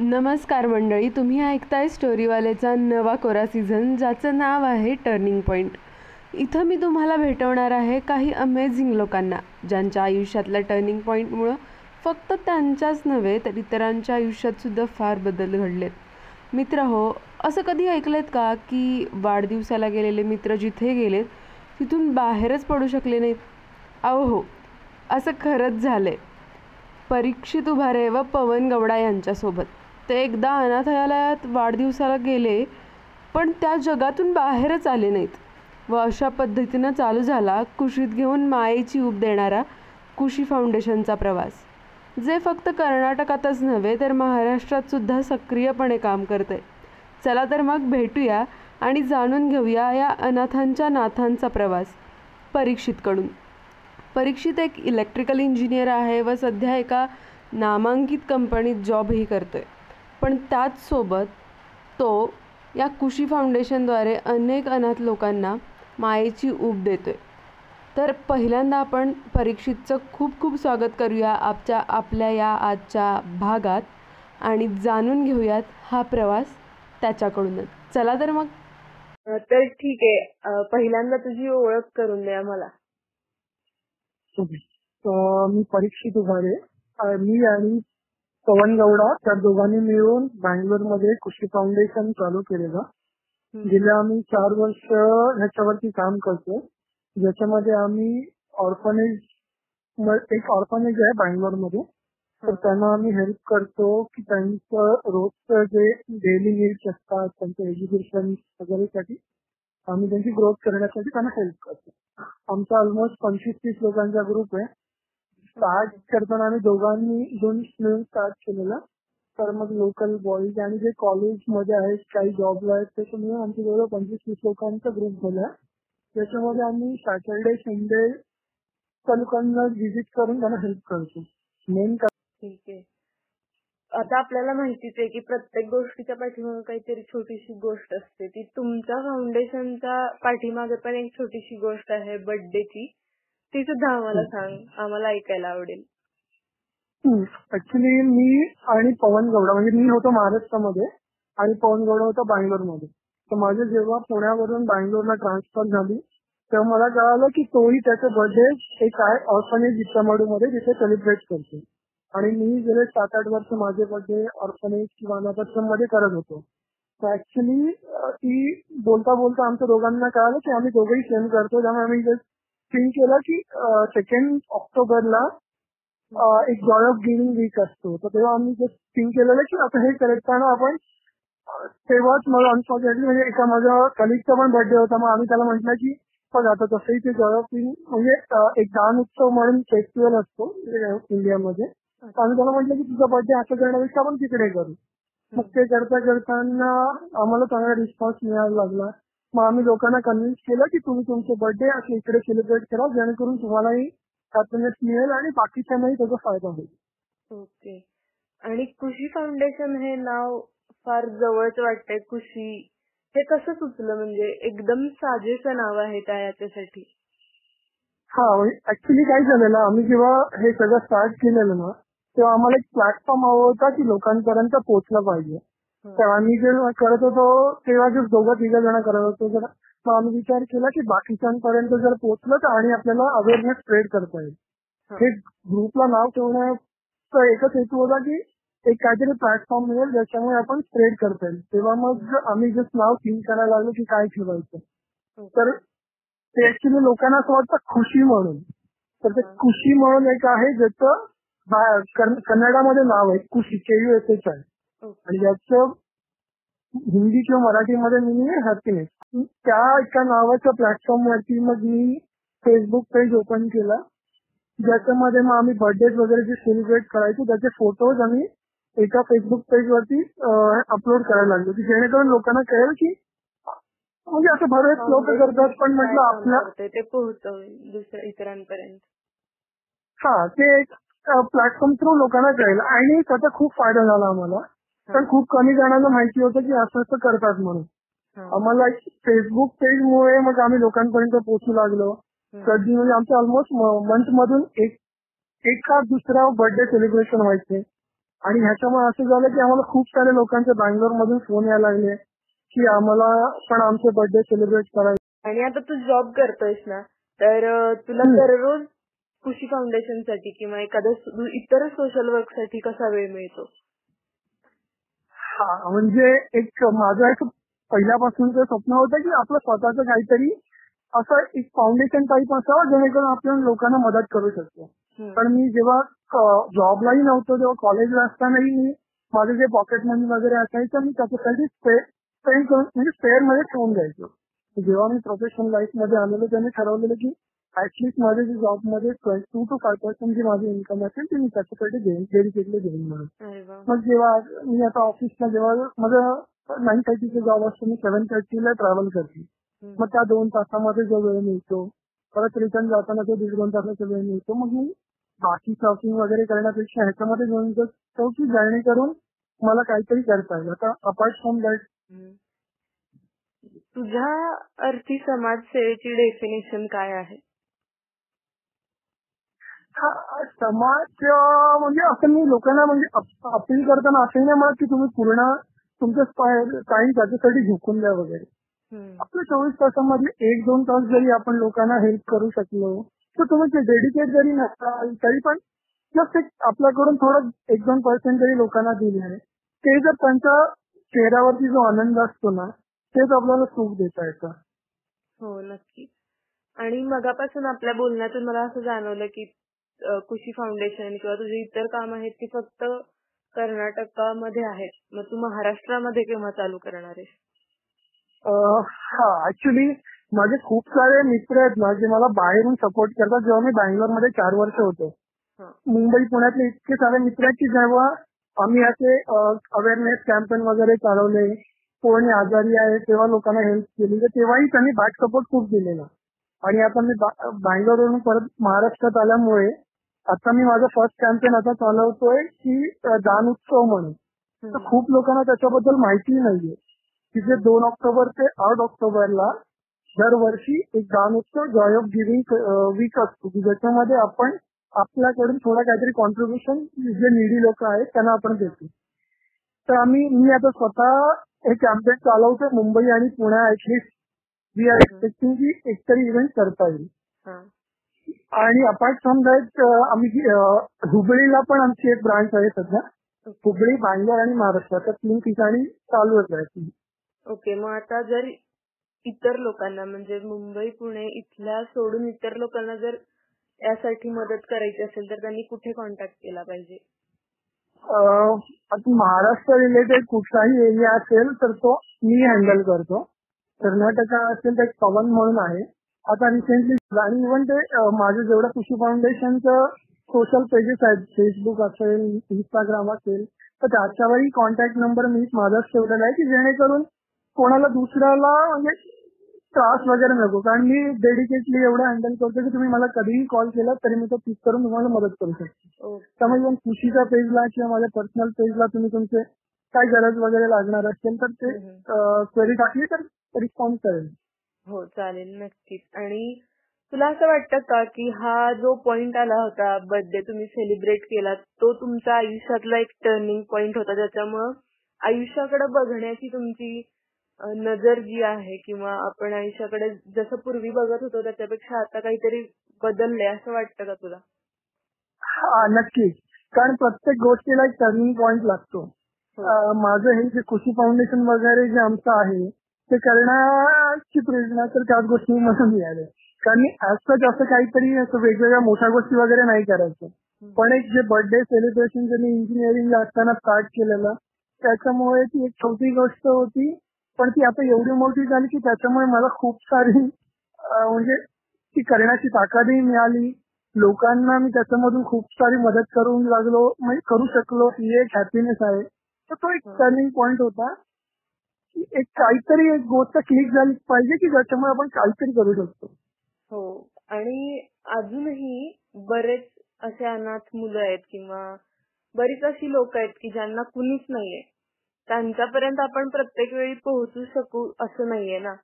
नमस्कार मंडळी तुम्ही ऐकताय स्टोरीवालेचा नवा कोरा सीझन ज्याचं नाव आहे टर्निंग पॉईंट इथं मी तुम्हाला भेटवणार आहे काही अमेझिंग लोकांना ज्यांच्या आयुष्यातल्या टर्निंग पॉईंटमुळं फक्त त्यांच्याच नव्हे तर इतरांच्या आयुष्यातसुद्धा फार बदल घडलेत. मित्र हो असं कधी ऐकलेत का की वाढदिवसाला गेलेले मित्र जिथे गेलेत तिथून बाहेरच पडू शकले नाहीत? अहो हो असं खरंच झालं आहे परीक्षित उभारे व पवन गवडा यांच्यासोबत. ते एकदा अनाथालयात वाढदिवसाला गेले पण त्या जगातून बाहेरच आले नाहीत व अशा पद्धतीनं चालू झाला कुशीत घेऊन मायेची ऊब देणारा कुशी फाउंडेशनचा प्रवास. जे फक्त कर्नाटकातच नव्हे तर महाराष्ट्रात सुद्धा सक्रियपणे काम करते. चला तर मग भेटूया आणि जाणून घेऊया या अनाथांच्या नाथांचा प्रवास परीक्षितकडून. परीक्षित एक इलेक्ट्रिकल इंजिनियर आहे व सध्या एका नामांकित कंपनीत जॉबही करतोय. पण त्याच सोबत तो या कुशी फाउंडेशनद्वारे अनेक अनाथ लोकांना मायेची ऊब देतोय. तर पहिल्यांदा आपण परीक्षितचं खूप खूप स्वागत करूया आपच्या आपल्या या आजच्या भागात आणि जाणून घेऊयात हा प्रवास त्याच्याकडूनच. चला तर मग. तर ठीक आहे. पहिल्यांदा तुझी ओळख करून द्या मला. मी परीक्षित उभारे. मी आणि पवन गौडा त्या दोघांनी मिळून बँगलोरमध्ये कृषी फाउंडेशन चालू केलेलं. गेल्या आम्ही चार वर्ष ह्याच्यावरती काम करतो ज्याच्यामध्ये आम्ही ऑर्फनेज एक ऑर्फनेज आहे बँगलोरमध्ये तर त्यांना आम्ही हेल्प करतो की त्यांचं रोजचं जे डेली नीड्स असतात त्यांचं एज्युकेशन वगैरेसाठी आम्ही त्यांची ग्रोथ करण्यासाठी त्यांना हेल्प करतो. आमचा ऑलमोस्ट पंचवीस तीस लोकांचा ग्रुप आहे. स्टार्ट करताना आम्ही दोघांनी दोन मिळून स्टार्ट केलेला. तर मग लोकल बॉईज आणि जे कॉलेजमध्ये आहेत काही जॉबला आहेत त्याच्यामुळे आमच्या जवळ पंचवीस तीस लोकांचा ग्रुप झाला त्याच्यामध्ये आम्ही सॅटर्डे संडे त्या लोकांना व्हिजिट करून त्यांना हेल्प करतो. मेन ठीक आहे. आता आपल्याला माहितीच आहे की प्रत्येक गोष्टीच्या पाठीमागे काहीतरी छोटीशी गोष्ट असते. ती तुमच्या फाउंडेशनच्या पाठीमागे पण एक छोटीशी गोष्ट आहे बर्थडेची ती सुद्धा आम्हाला सांग. आम्हाला ऐकायला आवडेल. ऍक्च्युली मी आणि पवन गौडा म्हणजे मी होतो महाराष्ट्रामध्ये आणि पवन गौडा होता बँगलोरमध्ये. तर माझं जेव्हा पुण्यावरून बँगलोरला ट्रान्सफर झाली तेव्हा मला कळालं की तोही त्याचा बर्थडे एक आहे ऑर्फनेजमध्ये तिथे सेलिब्रेट करतो. आणि मी गेले सात आठ वर्ष माझे बर्थडे ऑर्फनेज किंवा अनाथाश्रममध्ये करत होतो. तर ऍक्च्युली ती बोलता बोलता आमच्या दोघांना कळालं की आम्ही दोघंही सेम करतो. त्यामुळे आम्ही जस्ट थिंक केलं की सेकंड ऑक्टोबरला एक जॉय ऑफ गिव्हिंग वीक असतो. तर तेव्हा आम्ही जस्ट थिंक केलेलं की आता हे करताना आपण. Uh, तेव्हाच मला अनफॉर्च्युनेटली म्हणजे एका माझ्या कलिगचा पण बर्थडे होता. मग आम्ही त्याला म्हटलं की बघ आता तसंही ते जॉय ऑफ गिव्हिंग म्हणजे uh, एक दान उत्सव म्हणून फेस्टिवल असतो म्हणजे, इंडियामध्ये. आम्ही त्याला म्हटलं की तुझा बर्थडे असं करण्यापेक्षा आपण तिकडे करू. मग ते करता करताना आम्हाला चांगला रिस्पॉन्स मिळायला लागला. मग आम्ही लोकांना कन्व्हिन्स केलं की तुम्ही तुमचे बर्थडे असे इकडे सेलिब्रेट करा जेणेकरून तुम्हालाही हॅपीनेस मिळेल आणि बाकीच्यांनाही त्याचा फायदा होईल. ओके. आणि खुशी फाउंडेशन हे नाव फार जवळच वाटतंय. खुशी हे कसं सुचलं? म्हणजे एकदम साजेसं नाव आहे त्या याच्यासाठी? हा ऍक्च्युली काय झालेलं आम्ही जेव्हा हे सगळं स्टार्ट केलेलं ना तेव्हा आम्हाला एक प्लॅटफॉर्म हवा होता की लोकांपर्यंत पोहोचलं पाहिजे. तर आम्ही जेव्हा करत होतो तेव्हा जे दोघं तिघ जण करत होतो तर मग आम्ही विचार केला की बाकीच्यांपर्यंत जर पोहोचलं तर आणि आपल्याला अवेअरनेस स्प्रेड करता येईल. हे. ग्रुपला नाव ठेवण्याचा एकच हेतू होता की एक काहीतरी प्लॅटफॉर्म मिळेल ज्याच्यामुळे आपण स्प्रेड करता येईल. तेव्हा मग आम्ही जस्ट नाव थिंक करायला लागलो की काय ठेवायचं. तर ते ऍक्च्युली लोकांना असं वाटतं खुशी म्हणून. तर ते खुशी म्हणून एक आहे ज्याचं कन्नडामध्ये नाव आहे Khushi K U S H आहे आणि याचं हिंदी किंवा मराठीमध्ये मी हॅपीनेस त्या एका नावाच्या प्लॅटफॉर्म वरती मग मी फेसबुक पेज ओपन केला. ज्याच्यामध्ये मग आम्ही बर्थडे वगैरे जे सेलिब्रेट करायचो त्याचे फोटोज आम्ही एका फेसबुक पेज वरती अपलोड करायला लागलो. की जेणेकरून लोकांना कळेल की म्हणजे असं बरेच लोक करतात पण म्हटलं आपल्या ते इतरांपर्यंत. हा ते एक प्लॅटफॉर्म थ्रू लोकांना कळेल. आणि त्याचा खूप फायदा झाला आम्हाला. पण खूप कमी जणांना माहिती होतं की असं असं करतात म्हणून हा. आम्हाला फेसबुक पेज मुळे मग आम्ही लोकांपर्यंत पोहोचू लागलो. कधी म्हणजे आमच्या ऑलमोस्ट मंथ मधून एक एका दुसरा बर्थडे सेलिब्रेशन व्हायचे आणि ह्याच्यामुळे असं झालं की आम्हाला खूप सारे लोकांचे बँगलोर मधून फोन यायला लागले की आम्हाला पण आमचे बर्थडे सेलिब्रेट करायचे आणि आता तू जॉब करतोयस ना तर तुला. दररोज खुशी फाउंडेशनसाठी किंवा एखाद्या इतर सोशल वर्कसाठी कसा वेळ मिळतो हा म्हणजे एक माझं एक पहिल्यापासूनचं स्वप्न होतं की आपलं स्वतःचं काहीतरी असं एक फाउंडेशन टाईप असावं जेणेकरून आपण लोकांना मदत करू शकतो. पण मी जेव्हा जॉबलाही नव्हतो तेव्हा कॉलेजला असतानाही मी माझं जे पॉकेट मनी वगैरे असायचं मी त्याच्यासाठी स्पेंड करून म्हणजे स्पेअरमध्ये ठेवून द्यायचो जेव्हा मी प्रोफेशनल लाईफमध्ये आलेलो त्यांनी ठरवलेलं की ऍटलिस्ट माझे जे जॉबमध्ये टू टू फाय पर्सेंट जी माझी इन्कम असेल ती मी त्याच्यासाठी देईन डेडिकेटली देईन म्हणून. मग जेव्हा मी आता ऑफिसला जेव्हा माझं नाईन थर्टीचा जॉब असतो मी सेव्हन थर्टीला ट्रॅव्हल करते. मग त्या दोन तासामध्ये जो वेळ मिळतो परत रिटर्न जाताना तो दीड दोन तासाचा वेळ मिळतो मग मी बाकी शॉपिंग वगैरे करण्यापेक्षा ह्याच्यामध्ये घेऊन जातो की जेणेकरून मला काहीतरी करता येईल. आता अपार्ट फ्रॉम दॅट. तुझ्या अर्थी समाजसेवेची डेफिनेशन काय आहे? समाज म्हणजे असं मी लोकांना म्हणजे अपील करताना असंही नाही म्हणत की तुम्ही पूर्ण तुमचं टाइम त्याच्यासाठी झुकून द्या वगैरे. आपल्या चोवीस तासामध्ये एक दोन तास जरी आपण लोकांना हेल्प करू शकलो तर तुम्ही ते डेडिकेट जरी नसाल तरी पण जस्ट एक आपल्याकडून थोडं एक दोन पर्सेंट जरी लोकांना दिले आहे ते जर त्यांच्या चेहऱ्यावरती जो आनंद असतो ना तेच आपल्याला सुख देता येतं. हो नक्की आणि मगापासून आपल्या बोलण्यातून मला असं जाणवलं की खुशी फाउंडेशन किंवा तुझी इतर काम आहेत ती फक्त कर्नाटकामध्ये आहेत. मग तू महाराष्ट्रामध्ये केव्हा चालू करणार आहेस? हा ऍक्च्युली माझे खूप सारे मित्र आहेत ना जे मला बाहेरून सपोर्ट करतात. जेव्हा मी बँगलोरमध्ये चार वर्ष होतो. मुंबई पुण्यातले इतके सारे मित्र आहेत की जेव्हा आम्ही असे अवेअरनेस कॅम्पेन वगैरे चालवले कोणी आजारी आहे तेव्हा लोकांना हेल्प केली तर तेव्हाही त्यांनी बॅक सपोर्ट खूप दिलेला. आणि आता मी बँगलोरवरून परत महाराष्ट्रात आल्यामुळे आता मी माझा फर्स्ट कॅम्पेन आता चालवतोय की दान उत्सव म्हणून. तर. खूप लोकांना त्याच्याबद्दल माहिती नाहीये. की जे दोन ऑक्टोबर ते आठ ऑक्टोबरला दरवर्षी एक दान उत्सव जॉय ऑफ गिव्हिंग वीक असतो. की ज्याच्यामध्ये आपण आपल्याकडून थोडं काहीतरी कॉन्ट्रीब्युशन जे निडी लोक आहेत त्यांना आपण देतो. तर आम्ही मी आता स्वतः हे कॅम्पेन चालवतो मुंबई आणि पुण्या ऍटलिस्ट वी आर एक्सपेक्टिंग की एकतरी इव्हेंट करता येईल. आणि अपार्ट फ्रॉम दॅट आम्ही हुबळीला पण आमची एक ब्रांच आहे सध्या. हुबळी बँगलोर आणि महाराष्ट्र त्या तीन ठिकाणी चालूच आहे ओके मग आता जर इतर लोकांना म्हणजे मुंबई पुणे इथल्या सोडून इतर लोकांना जर यासाठी मदत करायची असेल तर त्यांनी कुठे कॉन्टॅक्ट केला पाहिजे? आता महाराष्ट्र रिलेटेड कुठलाही एरिया असेल तर तो मी हँडल करतो. कर्नाटका असेल तर पवन म्हणून आहे. आता रिसेंटली आणि इव्हन ते माझं जेवढं कृषी फाउंडेशनचं सोशल पेजेस आहेत फेसबुक असेल इंस्टाग्राम असेल तर त्याच्यावरही कॉन्टॅक्ट नंबर मीच माझाच ठेवलेला आहे की जेणेकरून कोणाला दुसऱ्याला म्हणजे त्रास वगैरे नको. कारण मी डेडिकेटली एवढं हँडल करतो की तुम्ही मला कधीही कॉल केला तरी मी तो पिक करून तुम्हाला मदत करू शकतो. त्यामुळे मग खुशीच्या पेजला किंवा माझ्या पर्सनल पेजला तुम्ही तुमचे काय गरज वगैरे लागणार असेल तर ते. क्वेरी टाकली तर रिस्पॉन्स करेल. हो चालेल नक्कीच. आणि तुला असं वाटतं का की हा जो पॉइंट आला होता बर्थडे तुम्ही सेलिब्रेट केला तो तुमच्या आयुष्यातला एक टर्निंग पॉइंट होता ज्याच्यामुळं आयुष्याकडे बघण्याची तुमची अं, नजर जी आहे किंवा आपण आयुष्याकडे जसं पूर्वी बघत होतो त्याच्यापेक्षा आता काहीतरी बदललंय असं वाटतं का तुला? हा नक्कीच. कारण प्रत्येक गोष्टीला एक टर्निंग पॉइंट लागतो. हो. अं, माझं हे जे खुशी फाउंडेशन वगैरे जे आमचं आहे ते करण्याची प्रेरणा तर त्याच गोष्टी मला मिळाली. कारण मी असं जास्त काहीतरी असं वेगवेगळ्या मोठ्या गोष्टी वगैरे नाही करायचं. पण एक जे बर्थडे सेलिब्रेशन जे मी इंजिनिअरिंग असताना स्टार्ट केलेलं त्याच्यामुळे ती एक छोटी गोष्ट होती. पण ती आता एवढी मोठी झाली की त्याच्यामुळे मला खूप सारी म्हणजे ती करण्याची ताकदही मिळाली. लोकांना मी त्याच्यामधून खूप सारी मदत करून लागलो म्हणजे करू शकलो ही एक हॅपीनेस आहे. तर तो एक टर्निंग पॉइंट होता. एक काहीतरी एक गोष्ट क्लिक झाली पाहिजे की ज्याच्यामुळे आपण काहीतरी करू शकतो. हो. आणि अजूनही बरेच असे अनाथ मुलं आहेत किंवा बरीच अशी लोक आहेत की ज्यांना कुणीच नाहीये. त्यांच्यापर्यंत आपण प्रत्येक वेळी पोहोचू शकू असं नाहीये ना?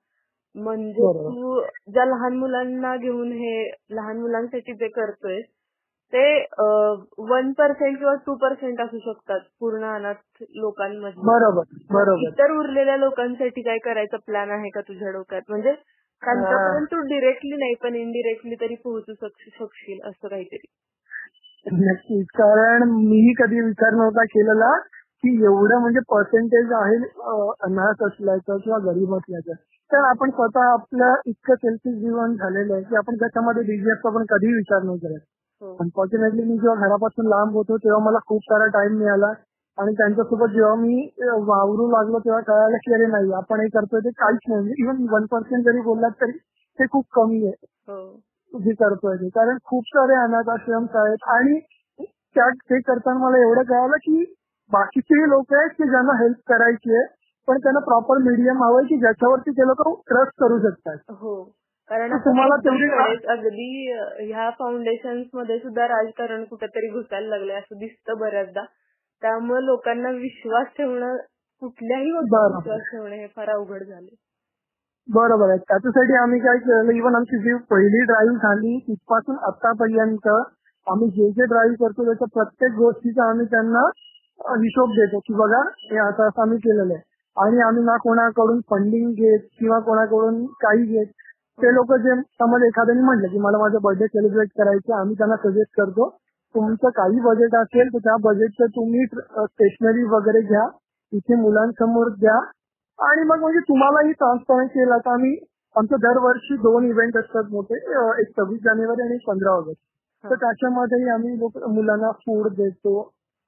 म्हणजे. तू ज्या लहान मुलांना घेऊन हे लहान मुलांसाठी जे करतोय ते वन पर्सेंट किंवा टू पर्सेंट असू शकतात पूर्ण अनाथ लोकांमध्ये. बरोबर बरोबर. इतर उरलेल्या लोकांसाठी काय करायचा प्लॅन आहे का तुझ्या डोक्यात? म्हणजे त्यांच्यापर्यंत तू डिरेक्टली नाही पण इनडिरेक्टली तरी पोहोचू शक- शकशील असं काहीतरी. नक्कीच. कारण मीही कधी विचार नव्हता केलेला की एवढं म्हणजे पर्सेंटेज आहे अनाथ असल्याचं किंवा गरीब असल्याचं. तर आपण स्वतः आपलं इतकं सेल्फिश जीवन झालेलं आहे की आपण त्याच्यामध्ये बिझी असतो आपण कधीही विचार नाही करत. हो अनफॉर्च्युनेटली मी जेव्हा घरापासून लांब होतो तेव्हा मला खूप सारा टाइम मिळाला. आणि त्यांच्यासोबत जेव्हा मी वावरू लागलो तेव्हा कळायला की अरे नाही आपण हे करतोय ते काहीच नाही. इव्हन वन पर्सेंट जरी बोललात तरी ते खूप कमी आहे. हो. जे करतोय ते. कारण खूप सारे अनाथ आश्रम आहेत. आणि त्या ते करताना मला एवढं कळालं की बाकीचे लोक आहेत की ज्यांना हेल्प करायची आहे पण त्यांना प्रॉपर मीडियम हवंय की ज्याच्यावरती ते लोक ट्रस्ट करू शकतात. हो. कारण तुम्हाला तेवढी- अगदी ह्या फाउंडेशन्समध्ये सुद्धा राजकारण कुठेतरी घुसायला लागलंय असं दिसतं बऱ्याचदा. त्यामुळे लोकांना विश्वास ठेवणं कुठल्याही बरोबर. विश्वास ठेवणं हे फार अवघड झाले बरोबर आहे त्याच्यासाठी आम्ही काय केलं इव्हन आमची जी पहिली ड्राईव्ह झाली तिथपासून आतापर्यंत आम्ही जे जे ड्राईव्ह करतो त्याच्या प्रत्येक गोष्टीचा आम्ही त्यांना अ, हिशोब देतो की बघा हे असं असं आम्ही केलेलं आहे. आणि आम्ही ना कोणाकडून फंडिंग घेत किंवा कोणाकडून काही घेत ते लोक जे समज एखाद्याने म्हटलं की मला माझं बर्थडे सेलिब्रेट करायचं आम्ही त्यांना सजेस्ट करतो. तुमचं काही बजेट असेल तर त्या बजेटचं तुम्ही स्टेशनरी वगैरे घ्या इथे मुलांसमोर द्या. आणि मग म्हणजे तुम्हालाही ट्रान्सपरन्स केला तर आम्ही आमचं दरवर्षी दोन इव्हेंट असतात मोठे एक सव्वीस जानेवारी आणि एक पंधरा ऑगस्ट. तर त्याच्यामध्येही आम्ही मुलांना फूड देतो.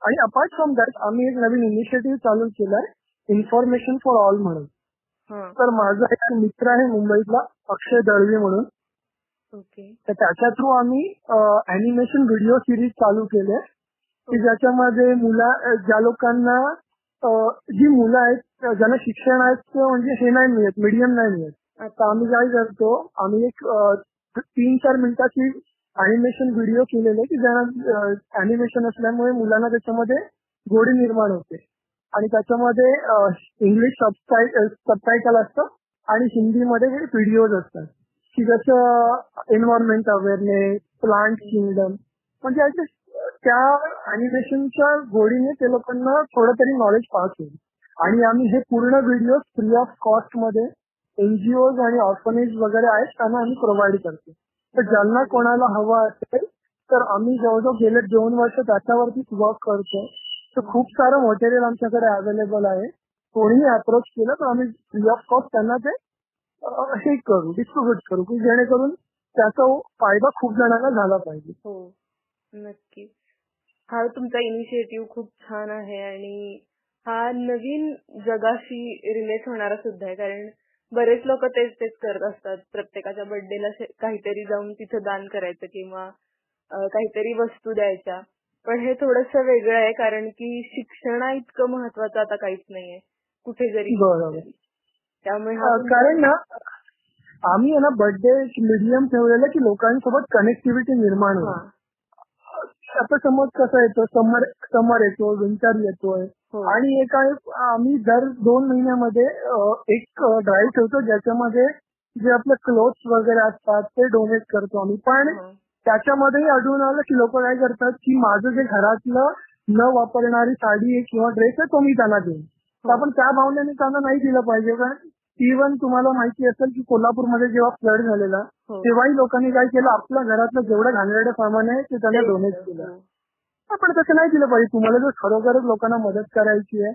आणि अपार्ट फ्रॉम दॅट आम्ही एक नवीन इनिशिएटिव्ह चालू केलाय इन्फॉर्मेशन फॉर ऑल म्हणून. तर माझा एक मित्र आहे मुंबईतला अक्षय दळवी म्हणून. ओके. तर त्याच्या थ्रू आम्ही अॅनिमेशन व्हिडिओ सिरीज चालू केले. की ज्याच्यामध्ये मुला ज्या लोकांना जी मुलं आहेत ज्यांना शिक्षणाचं म्हणजे हे नाही मिळत मीडियम नाही मिळत. आता आम्ही काय करतो आम्ही एक तीन चार मिनिटाची अॅनिमेशन व्हिडिओ केलेले की ज्यांना अॅनिमेशन असल्यामुळे मुलांना त्याच्यामध्ये गोडी निर्माण होते. आणि त्याच्यामध्ये इंग्लिश सबटायटल असतं आणि हिंदीमध्ये व्हिडिओज असतात. की जसं एन्व्हायरमेंट अवेअरनेस प्लांट किंगडम म्हणजे असे त्या अॅनिमेशनच्या गोडीने ते लोकांना थोडं तरी नॉलेज पास होईल. आणि आम्ही हे पूर्ण व्हिडिओ फ्री ऑफ कॉस्टमध्ये एनजीओ आणि ऑर्फनेज वगैरे आहेत त्यांना आम्ही प्रोव्हाइड करतो. तर ज्यांना कोणाला हवं असेल तर आम्ही जवळजवळ गेले दोन वर्ष त्याच्यावरतीच वर्क करतो तर खूप सारं मटेरियल आमच्याकडे अवेलेबल आहे. कोणीही अप्रोच केलं तर आम्ही फ्री ऑफ कॉस्ट त्यांना ते अं, हे करू डिस्ट्रीब्युट करू की जेणेकरून त्याचा फायदा खूप जणांना झाला पाहिजे. हो नक्की. हा तुमचा इनिशिएटिव्ह खूप छान आहे आणि हा नवीन जगाशी रिलेट होणारा सुद्धा आहे. कारण बरेच लोक तेच तेच करत असतात. प्रत्येकाच्या बर्थडेला काहीतरी जाऊन तिथे दान करायचं किंवा काहीतरी वस्तू द्यायच्या. पण हे थोडस वेगळं आहे कारण की शिक्षणा इतकं महत्वाचं आता काहीच नाहीये. कुठे जरी बरोबर. त्यामुळे कारण ना आम्ही ना बर्थडे मीडियम ठेवलेलं की लोकांसोबत कनेक्टिव्हिटी निर्माण होईल आता समज कसं येतो समर समर येतो विंटर येतोय. हो. आणि एका आम्ही दर दोन महिन्यामध्ये एक ड्राईव्ह ठेवतो ज्याच्यामध्ये जे आपले क्लोथ्स वगैरे असतात ते डोनेट करतो आम्ही. पण. त्याच्यामध्येही आढळून आलं की लोक काय करतात की माझं जे घरातलं न वापरणारी साडी आहे किंवा ड्रेस आहे तो मी त्यांना देईन. तर आपण त्या भावनेने त्यांना नाही दिलं पाहिजे. कारण इव्हन तुम्हाला माहिती असेल की कोल्हापूरमध्ये जेव्हा फ्लड झालेला हो. तेव्हाही लोकांनी काय केलं? आपल्या घरातलं जेवढं घाणेरडं सामान आहे ते त्यांना डोनेट केलं. हो. आपण तसं नाही दिलं पाहिजे. तुम्हाला जर खरोखरच लोकांना मदत करायची आहे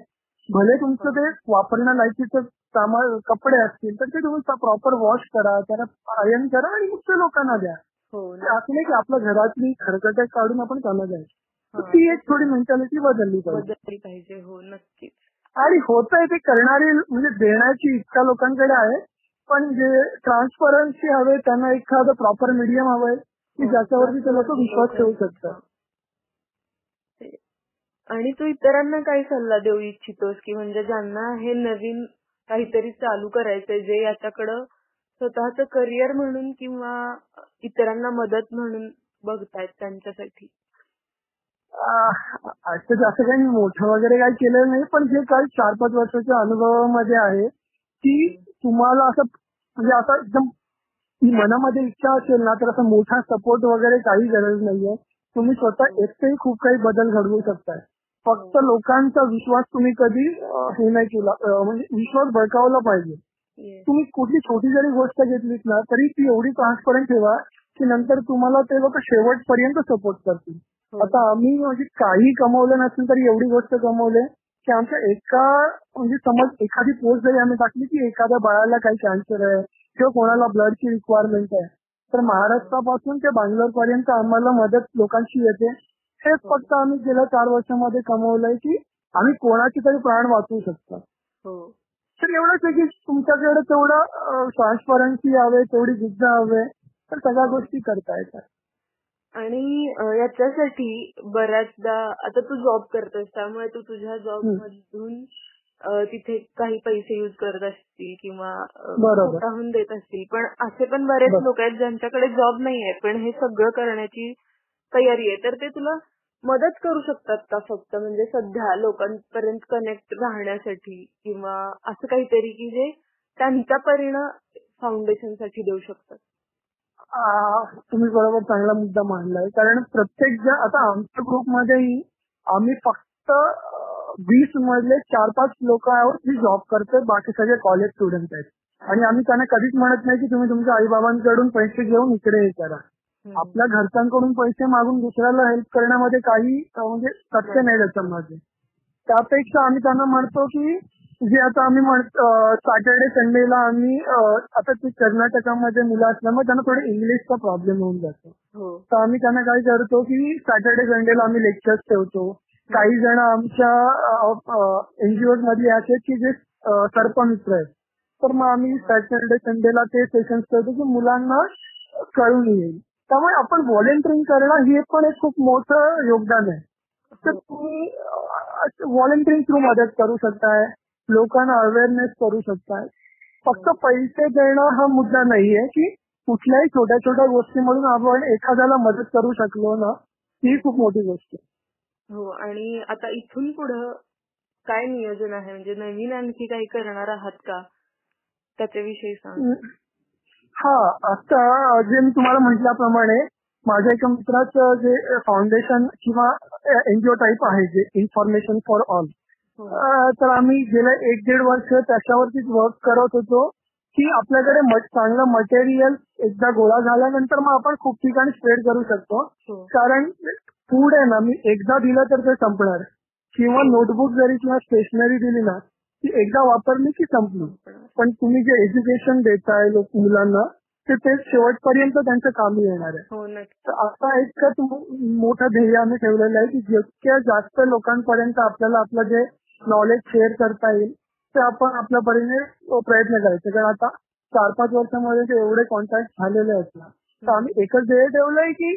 भले तुमचं ते वापरण्यालायकीचं सामान कपडे असतील तर ते तुम्ही प्रॉपर वॉश करा त्याला आयन करा आणि मग ते लोकांना द्या. असं नाही की आपल्या घरातली खरकटे काढून आपण त्यांना हा. ती एक थोडी मेंटॅलिटी बदलली पाहिजे. बदलली पाहिजे हो नक्कीच. आणि होतंय ते करणारी म्हणजे देण्याची इच्छा लोकांकडे आहे पण जे ट्रान्सपरन्सी हवे त्यांना एखादं प्रॉपर मीडियम हवंय की हो. ज्याच्यावरती ते लोक विश्वास ठेवू शकतात. आणि तू इतरांना काय सल्ला देऊ इच्छितोस? की म्हणजे ज्यांना हे नवीन काहीतरी चालू करायचंय जे याच्याकडं स्वतःच करिअर म्हणून किंवा इतरांना मदत म्हणून बघतायत त्यांच्यासाठी? असं जास्त काही मोठं वगैरे काही केलेलं नाही पण जे काही चार पाच वर्षाच्या अनुभवामध्ये आहे की तुम्हाला असं म्हणजे असं एकदम मनामध्ये इच्छा असेल ना तर असं मोठा सपोर्ट वगैरे काही गरज नाहीये. तुम्ही स्वतः एकटेही खूप काही बदल घडवू शकताय. फक्त लोकांचा विश्वास तुम्ही कधी हे नाही केला म्हणजे विश्वास बळकावला पाहिजे. तुम्ही कुठली छोटी जरी गोष्ट घेतलीत ना तरी ती एवढी ट्रान्सपरंट ठेवा की नंतर तुम्हाला ते लोक शेवटपर्यंत सपोर्ट करतील. हो. आता आम्ही म्हणजे काही कमवलं नसेल तरी एवढी गोष्ट कमवले की आमच्या एका म्हणजे समज एखादी पोस्ट जरी आम्ही टाकली की एखाद्या बाळाला काही कॅन्सर आहे किंवा कोणाला ब्लडची रिक्वायरमेंट आहे तर महाराष्ट्रापासून ते बँगलोर पर्यंत आम्हाला मदत लोकांची येते. हेच फक्त आम्ही गेल्या चार वर्षामध्ये कमवलंय की आम्ही कोणाचे तरी प्राण वाचवू शकतो. हो. तर एवढंच आहे की तुमच्याकडे तेवढं ट्रान्सपरन्सी हवे तेवढी जिद्द हवे तर सगळ्या गोष्टी करता येतात आणि याच्यासाठी बऱ्याचदा आता तू जॉब करतोस त्यामुळे तू तुझ्या जॉब. मधून तिथे काही पैसे युज करत असतील किंवा. स्वतःहून देत असतील पण असे पण बरेच. लोक आहेत ज्यांच्याकडे जॉब नाहीये पण हे सगळं करण्याची तयारी आहे तर ते तुला मदत करू शकतात का फक्त? म्हणजे सध्या लोकांपर्यंत कनेक्ट राहण्यासाठी किंवा असं काहीतरी की जे त्यांचा परिणाम फाउंडेशनसाठी देऊ शकतात? तुम्ही बरोबर चांगला मुद्दा मांडलाय. कारण प्रत्येक जण आता आमच्या ग्रुपमध्येही आम्ही फक्त वीस मधले चार पाच लोक आहोत जी जॉब करतोय. बाकी सगळे कॉलेज स्टुडंट आहेत. आणि आम्ही त्यांना कधीच म्हणत नाही की तुम्ही तुमच्या आई बाबांकडून पैसे घेऊन इकडे हे करा. आपल्या घरच्यांकडून पैसे मागून दुसऱ्याला हेल्प करण्यामध्ये काही म्हणजे सत्य नाही त्याच्यामध्ये. त्यापेक्षा आम्ही त्यांना म्हणतो की जे आता आम्ही म्हणतो सॅटर्डे संडेला आम्ही आता ते कर्नाटकामध्ये मुलं असल्यामुळे त्यांना थोडं इंग्लिशचा प्रॉब्लेम होऊन जातो. हो. तर आम्ही त्यांना काय करतो की सॅटर्डे संडेला आम्ही लेक्चर्स ठेवतो. काही जण आमच्या एनजीओ मधले असे की जे सर्पमित्र आहेत. तर मग आम्ही सॅटर्डे संडेला ते सेशन्स ठेवतो की मुलांना कळून येईल. त्यामुळे आपण व्हॉलेंटिअरिंग करणं हे पण एक खूप मोठं योगदान आहे. तर तुम्ही व्हॉलेंटिअरिंग थ्रू मदत करू शकताय लोकांना अवेअरनेस करू शकताय. फक्त पैसे देणं हा मुद्दा नाहीये की कुठल्याही छोट्या छोट्या गोष्टीमधून आपण एखाद्याला मदत करू शकलो ना ही खूप मोठी गोष्ट आहे. हो आणि आता इथून पुढं काय नियोजन आहे? म्हणजे नवीन आणखी काही करणार आहात का? त्याच्याविषयी सांग. हा आता जे मी तुम्हाला म्हटल्याप्रमाणे माझ्या एका मित्राचं जे फाउंडेशन किंवा एनजीओ टाईप आहे जे इन्फॉर्मेशन फॉर ऑल. तर आम्ही गेल्या एक दीड वर्ष त्याच्यावरतीच वर्क करत होतो की आपल्याकडे चांगलं मटेरियल एकदा गोळा झाल्यानंतर मग आपण खूप ठिकाणी स्प्रेड करू शकतो हो. कारण फूड आहे ना मी एकदा दिलं तर ते संपणार किंवा नोटबुक जरी किंवा स्टेशनरी दिली ना एकदा वापरली की संपली. पण तुम्ही जे एज्युकेशन देताय लोक मुलांना ते ते शेवटपर्यंत त्यांच्या कामी येणार आहे. हो तर आता एकच मो- मोठं ध्येय आम्ही ठेवलेलं आहे की जितक्या जास्त लोकांपर्यंत आपल्याला आपलं जे नॉलेज शेअर करता येईल ते आपण आपल्या परीने प्रयत्न करायचे. कारण आता चार पाच वर्षामध्ये ते एवढे कॉन्टॅक्ट झालेले आहेत ना तर आम्ही एकच ध्येय ठेवलंय की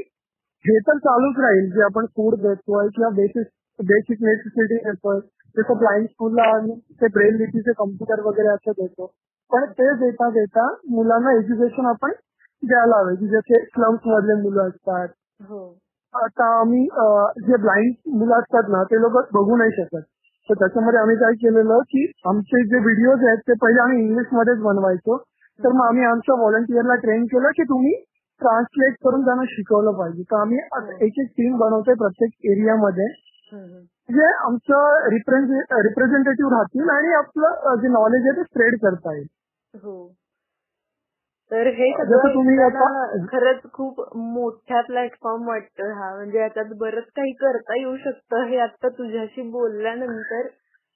हे तर चालूच राहील. जे आपण फूड देतोय किंवा बेसिक बेसिक नेसेसिटी देतोय जसं ब्लाइंड स्कूलला ते ब्रेल लिपीचे कम्प्युटर वगैरे असं देतो. पण ते देता देता मुलांना एज्युकेशन आपण द्यायला हवे. की जसे स्लम्स मधले मुलं असतात. हो. आता आम्ही जे ब्लाइंड मुलं असतात ना ते लोक बघू नाही शकत. तर त्याच्यामध्ये आम्ही काय केलेलं की आमचे जे व्हिडिओज आहेत ते पहिले आम्ही इंग्लिश मध्येच बनवायचो. तर मग आम्ही आमच्या व्हॉलंटियरला ट्रेन केलं की तुम्ही ट्रान्सलेट करून त्यांना शिकवलं पाहिजे. तर आम्ही एक एक टीम बनवतोय प्रत्येक एरियामध्ये. जे आमचं रिप्रेझेंटेटिव्ह राहतील आणि आपलं जे नॉलेज आहे ते स्प्रेड करता येईल. हो. तर हे सगळं तुम्ही ऐकताना आता- खरंच खूप मोठा प्लॅटफॉर्म वाटतोय हा. म्हणजे याच्यात बरंच काही करता येऊ शकतं हे आता तुझ्याशी बोलल्यानंतर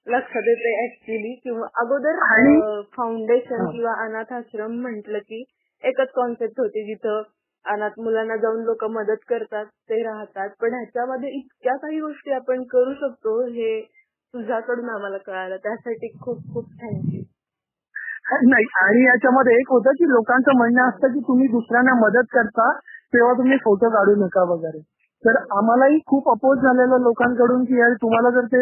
लक्षात येते ऍक्च्युली किंवा अगोदर फाउंडेशन. किंवा अनाथ आश्रम म्हटलं की एकच कॉन्सेप्ट होती जिथं अनाथ मुलांना जाऊन लोक मदत करतात ते राहतात. पण ह्याच्यामध्ये इतक्या काही गोष्टी आपण करू शकतो हे तुझ्याकडून आम्हाला कळालं. त्यासाठी खूप खूप थँक्यू नाही आणि याच्यामध्ये एक होतं की लोकांचं म्हणणं असतं की तुम्ही दुसऱ्यांना मदत करता तेव्हा तुम्ही फोटो काढू नका वगैरे. तर आम्हालाही खूप अपोज झालेलं लोकांकडून की यार तुम्हाला जर ते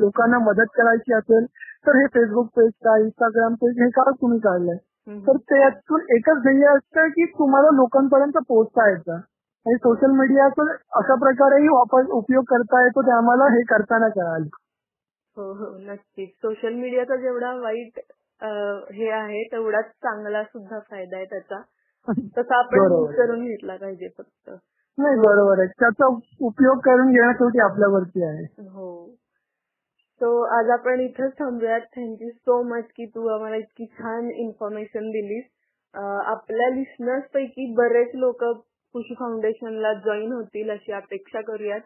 लोकांना मदत करायची असेल तर हे फेसबुक पेज काय इंस्टाग्राम पेज हे का तुम्ही काढलंय? तर त्यातून एकच ध्येय असतं की तुम्हाला लोकांपर्यंत पोहोचता येतं. आणि सोशल मीडियाचा अशा प्रकारेही वापर उपयोग करता येतो ते आम्हाला हे करताना कळालं. हो हो नक्कीच. सोशल मीडियाचा जेवढा वाईट अं, हे आहे तेवढाच चांगला सुद्धा फायदा आहे त्याचा. तसा आपण बरोबर. use करून घेतला पाहिजे फक्त. नाही बरोबर आहे. त्याचा उपयोग करून घेणं शेवटी आपल्यावरती आहे. हो. सो आज आपण इथंच थांबूयात. थँक्यू सो मच की तू आम्हाला इतकी छान इन्फॉर्मेशन दिलीस. अं, आपल्या लिस्नर्स पैकी बरेच लोक खुशी फाउंडेशनला जॉईन होतील अशी अपेक्षा करूयात.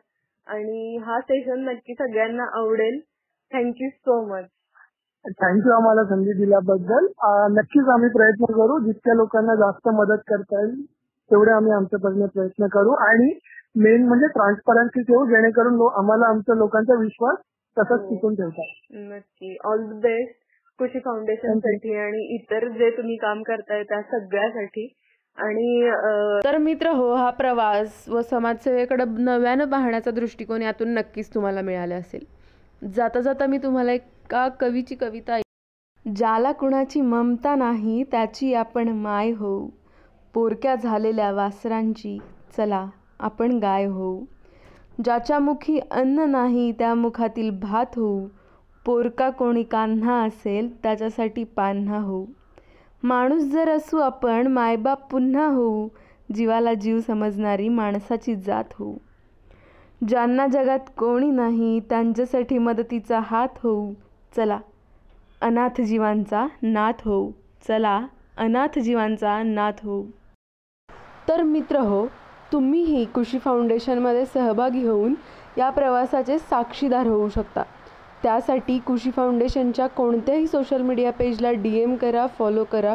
आणि हा सेशन नक्की सगळ्यांना आवडेल. थँक्यू सो मच थँक्यू आम्हाला संधी दिल्याबद्दल. अं, नक्कीच आम्ही प्रयत्न करू. जितक्या लोकांना जास्त मदत करता येईल तेवढे आम्ही आमच्यापासून प्रयत्न करू. आणि मेन म्हणजे ट्रान्सपरन्सी ठेवू जेणेकरून लो- आम्हाला आमच्या लोकांचा विश्वास तसाच हो. टिकून ठेवतात. नक्की. ऑल द बेस्ट कृषी फाउंडेशनसाठी आणि इतर जे तुम्ही काम करताय त्या सगळ्यासाठी. आणि तर मित्र हो हा प्रवास व समाजसेवेकडे नव्यानं पाहण्याचा दृष्टिकोन यातून नक्कीच तुम्हाला मिळाला असेल. जाता जाता मी तुम्हाला एका कवीची कविता ऐक- ज्याला कुणाची ममता नाही त्याची आपण माय होऊ. पोरक्या झालेल्या वासरांची चला आपण गाय होऊ. ज्याच्या मुखी अन्न नाही त्या मुखातील भात होऊ. पोरका कोणी कान्हा असेल त्याच्यासाठी पान्हा होऊ. माणूस जर असू आपण मायबाप पुन्हा होऊ. जीवाला जीव समजणारी माणसाची जात होऊ. ज्यांना जगात कोणी नाही त्यांच्यासाठी मदतीचा हात होऊ. चला अनाथ जीवांचा नाथ होऊ. चला अनाथ जीवांचा नाथ होऊ. तर मित्र हो तुम्हीही कृषी फाउंडेशनमध्ये सहभागी होऊन या प्रवासाचे साक्षीदार होऊ शकता. त्यासाठी कृषी फाउंडेशनच्या कोणत्याही सोशल मीडिया पेजला डी एम करा फॉलो करा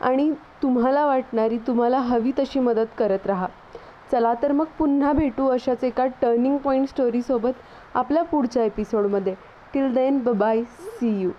आणि तुम्हाला वाटणारी तुम्हाला हवी तशी मदत करत राहा. चला तर मग पुन्हा भेटू अशाच एका टर्निंग पॉईंट स्टोरीसोबत आपल्या पुढच्या एपिसोडमध्ये till then bye see you